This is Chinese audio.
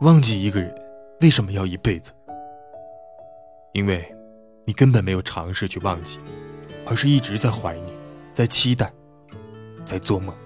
忘记一个人为什么要一辈子？因为你根本没有尝试去忘记而是一直在怀念在期待在做梦。